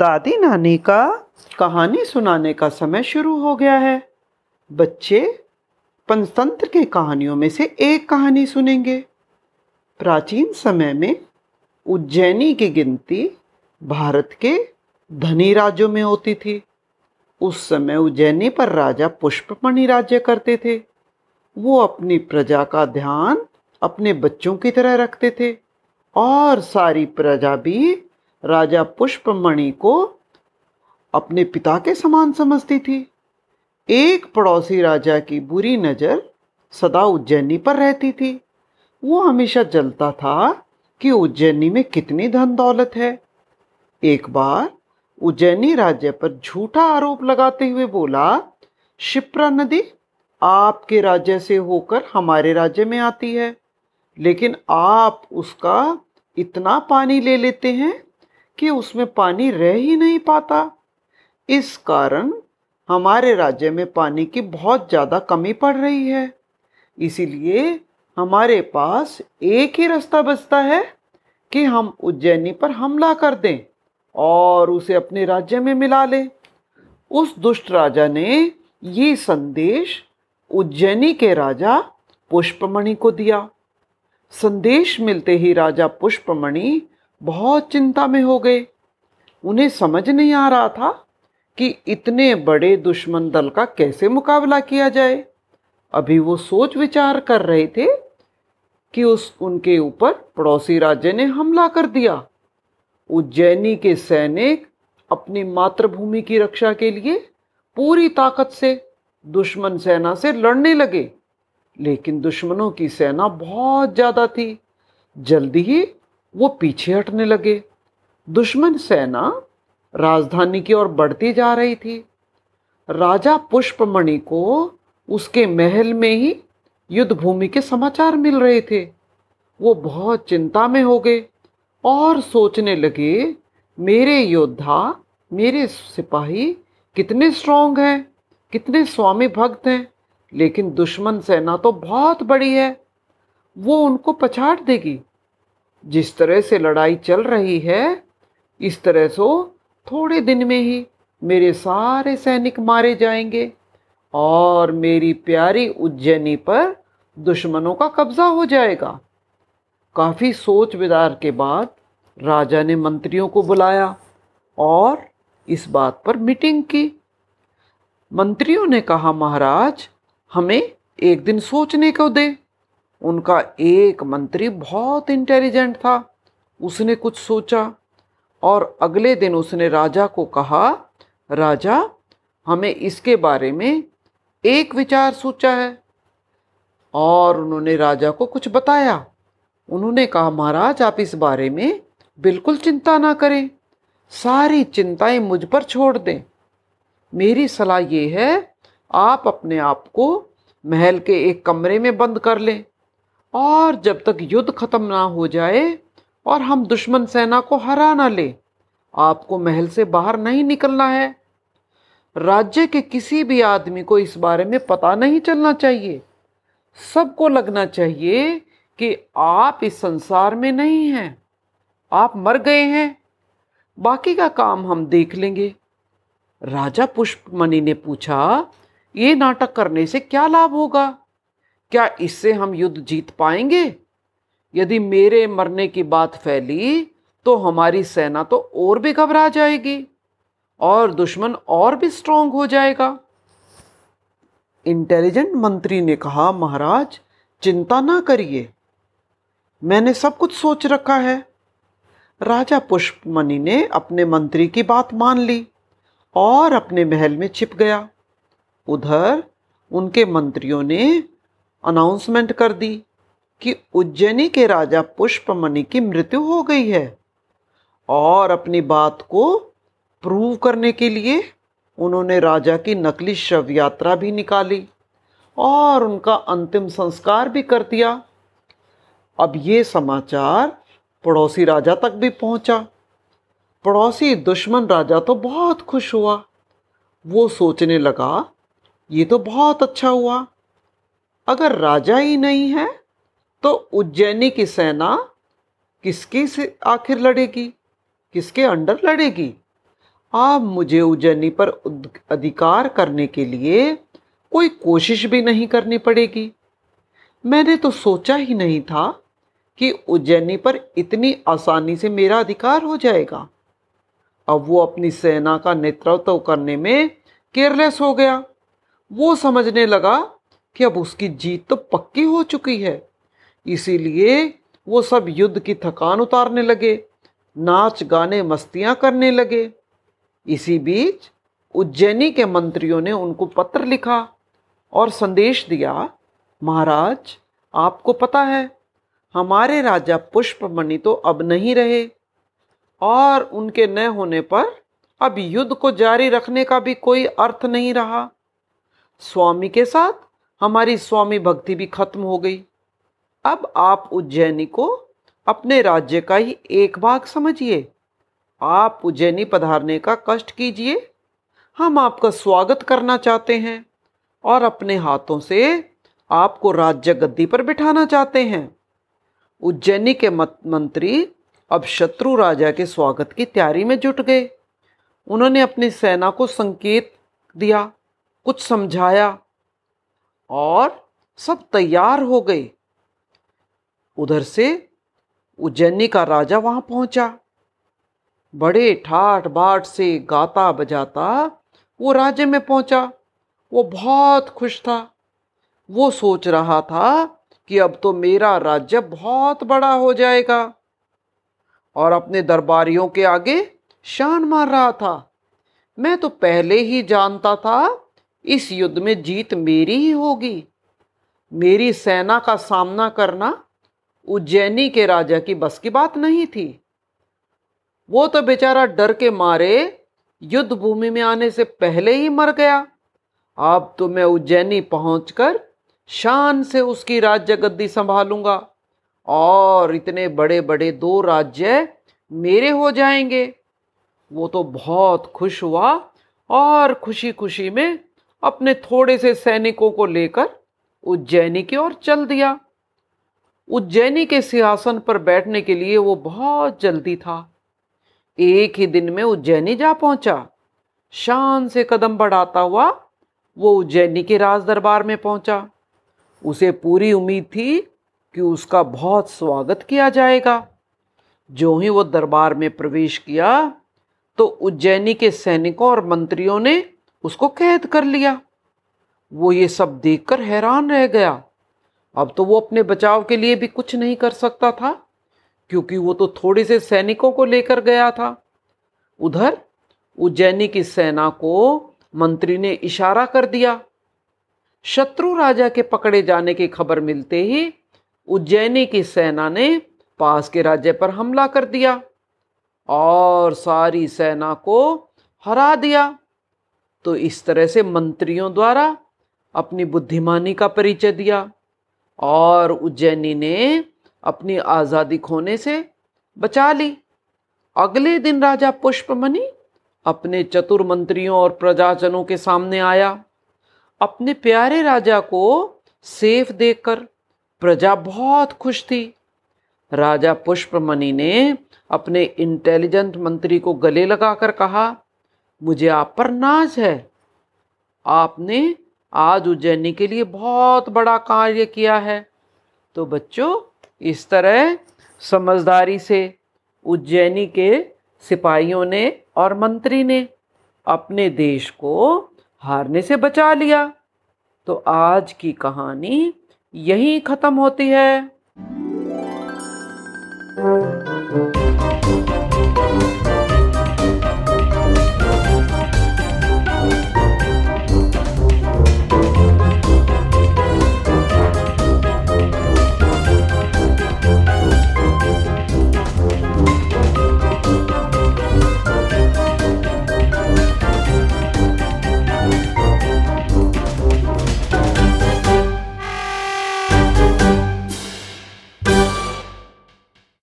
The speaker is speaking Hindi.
दादी नानी का कहानी सुनाने का समय शुरू हो गया है। बच्चे पंचतंत्र के कहानियों में से एक कहानी सुनेंगे। प्राचीन समय में उज्जैनी की गिनती भारत के धनी राज्यों में होती थी। उस समय उज्जैनी पर राजा पुष्पमणि राज्य करते थे। वो अपनी प्रजा का ध्यान अपने बच्चों की तरह रखते थे और सारी प्रजा भी राजा पुष्पमणि को अपने पिता के समान समझती थी। एक पड़ोसी राजा की बुरी नज़र सदा उज्जैनी पर रहती थी। वो हमेशा जलता था कि उज्जैनी में कितनी धन दौलत है। एक बार उज्जैनी राज्य पर झूठा आरोप लगाते हुए बोला, शिप्रा नदी आपके राज्य से होकर हमारे राज्य में आती है, लेकिन आप उसका इतना पानी ले लेते हैं कि उसमें पानी रह ही नहीं पाता। इस कारण हमारे राज्य में पानी की बहुत ज़्यादा कमी पड़ रही है। इसीलिए हमारे पास एक ही रास्ता बचता है कि हम उज्जैनी पर हमला कर दें और उसे अपने राज्य में मिला लें। उस दुष्ट राजा ने ये संदेश उज्जैनी के राजा पुष्पमणि को दिया। संदेश मिलते ही राजा पुष्पमणि बहुत चिंता में हो गए। उन्हें समझ नहीं आ रहा था कि इतने बड़े दुश्मन दल का कैसे मुकाबला किया जाए। अभी वो सोच विचार कर रहे थे कि उस, उनके ऊपर पड़ोसी राज्य ने हमला कर दिया। उज्जैनी के सैनिक अपनी मातृभूमि की रक्षा के लिए पूरी ताकत से दुश्मन सेना से लड़ने लगे। लेकिन दुश्मनों की सेना बहुत ज़्यादा थी। जल्दी ही वो पीछे हटने लगे। दुश्मन सेना राजधानी की ओर बढ़ती जा रही थी। राजा पुष्पमणि को उसके महल में ही युद्ध भूमि के समाचार मिल रहे थे। वो बहुत चिंता में हो गए और सोचने लगे, मेरे योद्धा, मेरे सिपाही कितने स्ट्रांग हैं, कितने स्वामी भक्त हैं, लेकिन दुश्मन सेना तो बहुत बड़ी है। वो उनको पछाड़ देगी। जिस तरह से लड़ाई चल रही है, इस तरह से थोड़े दिन में ही मेरे सारे सैनिक मारे जाएँगे और मेरी प्यारी उज्जैनी पर दुश्मनों का कब्जा हो जाएगा। काफ़ी सोच विदार के बाद राजा ने मंत्रियों को बुलाया और इस बात पर मीटिंग की। मंत्रियों ने कहा, महाराज, हमें एक दिन सोचने को दे। उनका एक मंत्री बहुत इंटेलिजेंट था। उसने कुछ सोचा और अगले दिन उसने राजा को कहा, राजा, हमें इसके बारे में एक विचार सोचा है। और उन्होंने राजा को कुछ बताया। उन्होंने कहा, महाराज, आप इस बारे में बिल्कुल चिंता ना करें। सारी चिंताएँ मुझ पर छोड़ दें। मेरी सलाह ये है, आप अपने आप को महल के एक कमरे में बंद कर लें। और जब तक युद्ध खत्म ना हो जाए और हम दुश्मन सेना को हरा ना ले, आपको महल से बाहर नहीं निकलना है। राज्य के किसी भी आदमी को इस बारे में पता नहीं चलना चाहिए। सबको लगना चाहिए कि आप इस संसार में नहीं हैं। आप मर गए हैं। बाकी का काम हम देख लेंगे। राजा पुष्पमणि ने पूछा, ये नाटक करने से क्या लाभ होगा? क्या इससे हम युद्ध जीत पाएँगे? यदि मेरे मरने की बात फैली तो हमारी सेना तो और भी घबरा जाएगी और दुश्मन और भी स्ट्रांग हो जाएगा। इंटेलिजेंट मंत्री ने कहा, महाराज, चिंता ना करिए। मैंने सब कुछ सोच रखा है। राजा पुष्पमणि ने अपने मंत्री की बात मान ली और अपने महल में छिप गया। उधर उनके मंत्रियों ने अनाउंसमेंट कर दी कि उज्जैनी के राजा पुष्पमणि की मृत्यु हो गई है और अपनी बात को प्रूव करने के लिए उन्होंने राजा की नकली शव यात्रा भी निकाली और उनका अंतिम संस्कार भी कर दिया। अब ये समाचार पड़ोसी राजा तक भी पहुँचा। पड़ोसी दुश्मन राजा तो बहुत खुश हुआ। वो सोचने लगा, ये तो बहुत अच्छा हुआ। अगर राजा ही नहीं है तो उज्जैनी की सेना किसकी से आखिर लड़ेगी? किसके अंडर लड़ेगी? आप मुझे उज्जैनी पर अधिकार करने के लिए कोई कोशिश भी नहीं करनी पड़ेगी। मैंने तो सोचा ही नहीं था कि उज्जैनी पर इतनी आसानी से मेरा अधिकार हो जाएगा। अब वो अपनी सेना का नेतृत्व करने में केयरलेस हो गया। वो समझने लगा कि अब उसकी जीत तो पक्की हो चुकी है। इसीलिए वो सब युद्ध की थकान उतारने लगे, नाच गाने मस्तियाँ करने लगे। इसी बीच उज्जैनी के मंत्रियों ने उनको पत्र लिखा और संदेश दिया, महाराज, आपको पता है, हमारे राजा पुष्पमणि तो अब नहीं रहे और उनके न होने पर अब युद्ध को जारी रखने का भी कोई अर्थ नहीं रहा। स्वामी के साथ हमारी स्वामी भक्ति भी खत्म हो गई। अब आप उज्जैनी को अपने राज्य का ही एक भाग समझिए। आप उज्जैनी पधारने का कष्ट कीजिए। हम आपका स्वागत करना चाहते हैं और अपने हाथों से आपको राज्य गद्दी पर बिठाना चाहते हैं। उज्जैनी के मंत्री अब शत्रु राजा के स्वागत की तैयारी में जुट गए। उन्होंने अपनी सेना को संकेत दिया, कुछ समझाया और सब तैयार हो गए। उधर से उज्जैनी का राजा वहाँ पहुँचा। बड़े ठाठ बाट से गाता बजाता वो राज्य में पहुँचा। वो बहुत खुश था। वो सोच रहा था कि अब तो मेरा राज्य बहुत बड़ा हो जाएगा। और अपने दरबारियों के आगे शान मार रहा था। मैं तो पहले ही जानता था इस युद्ध में जीत मेरी ही होगी। मेरी सेना का सामना करना उज्जैनी के राजा की बस की बात नहीं थी। वो तो बेचारा डर के मारे युद्ध भूमि में आने से पहले ही मर गया। अब तो मैं उज्जैनी पहुंचकर शान से उसकी राज्य गद्दी संभालूँगा और इतने बड़े बड़े दो राज्य मेरे हो जाएँगे। वो तो बहुत खुश हुआ और खुशी खुशी में अपने थोड़े से सैनिकों को लेकर उज्जैनी की ओर चल दिया। उज्जैनी के सिंहासन पर बैठने के लिए वो बहुत जल्दी था। एक ही दिन में उज्जैनी जा पहुँचा। शान से कदम बढ़ाता हुआ वो उज्जैनी के राज दरबार में पहुँचा। उसे पूरी उम्मीद थी कि उसका बहुत स्वागत किया जाएगा। जो ही वो दरबार में प्रवेश किया तो उज्जैनी के सैनिकों और मंत्रियों ने उसको कैद कर लिया। वो ये सब देखकर हैरान रह गया। अब तो वो अपने बचाव के लिए भी कुछ नहीं कर सकता था, क्योंकि वो तो थोड़े से सैनिकों को लेकर गया था। उधर उज्जैनी की सेना को मंत्री ने इशारा कर दिया। शत्रु राजा के पकड़े जाने की खबर मिलते ही उज्जैनी की सेना ने पास के राज्य पर हमला कर दिया और सारी सेना को हरा दिया। तो इस तरह से मंत्रियों द्वारा अपनी बुद्धिमानी का परिचय दिया और उज्जैनी ने अपनी आज़ादी खोने से बचा ली। अगले दिन राजा पुष्पमणि अपने चतुर मंत्रियों और प्रजाजनों के सामने आया। अपने प्यारे राजा को सेफ़ देखकर प्रजा बहुत खुश थी। राजा पुष्पमणि ने अपने इंटेलिजेंट मंत्री को गले लगाकर कहा मुझे आप पर नाज है। आपने आज उज्जैनी के लिए बहुत बड़ा कार्य किया है। तो बच्चों, इस तरह समझदारी से उज्जैनी के सिपाहियों ने और मंत्री ने अपने देश को हारने से बचा लिया। तो आज की कहानी यहीं ख़त्म होती है।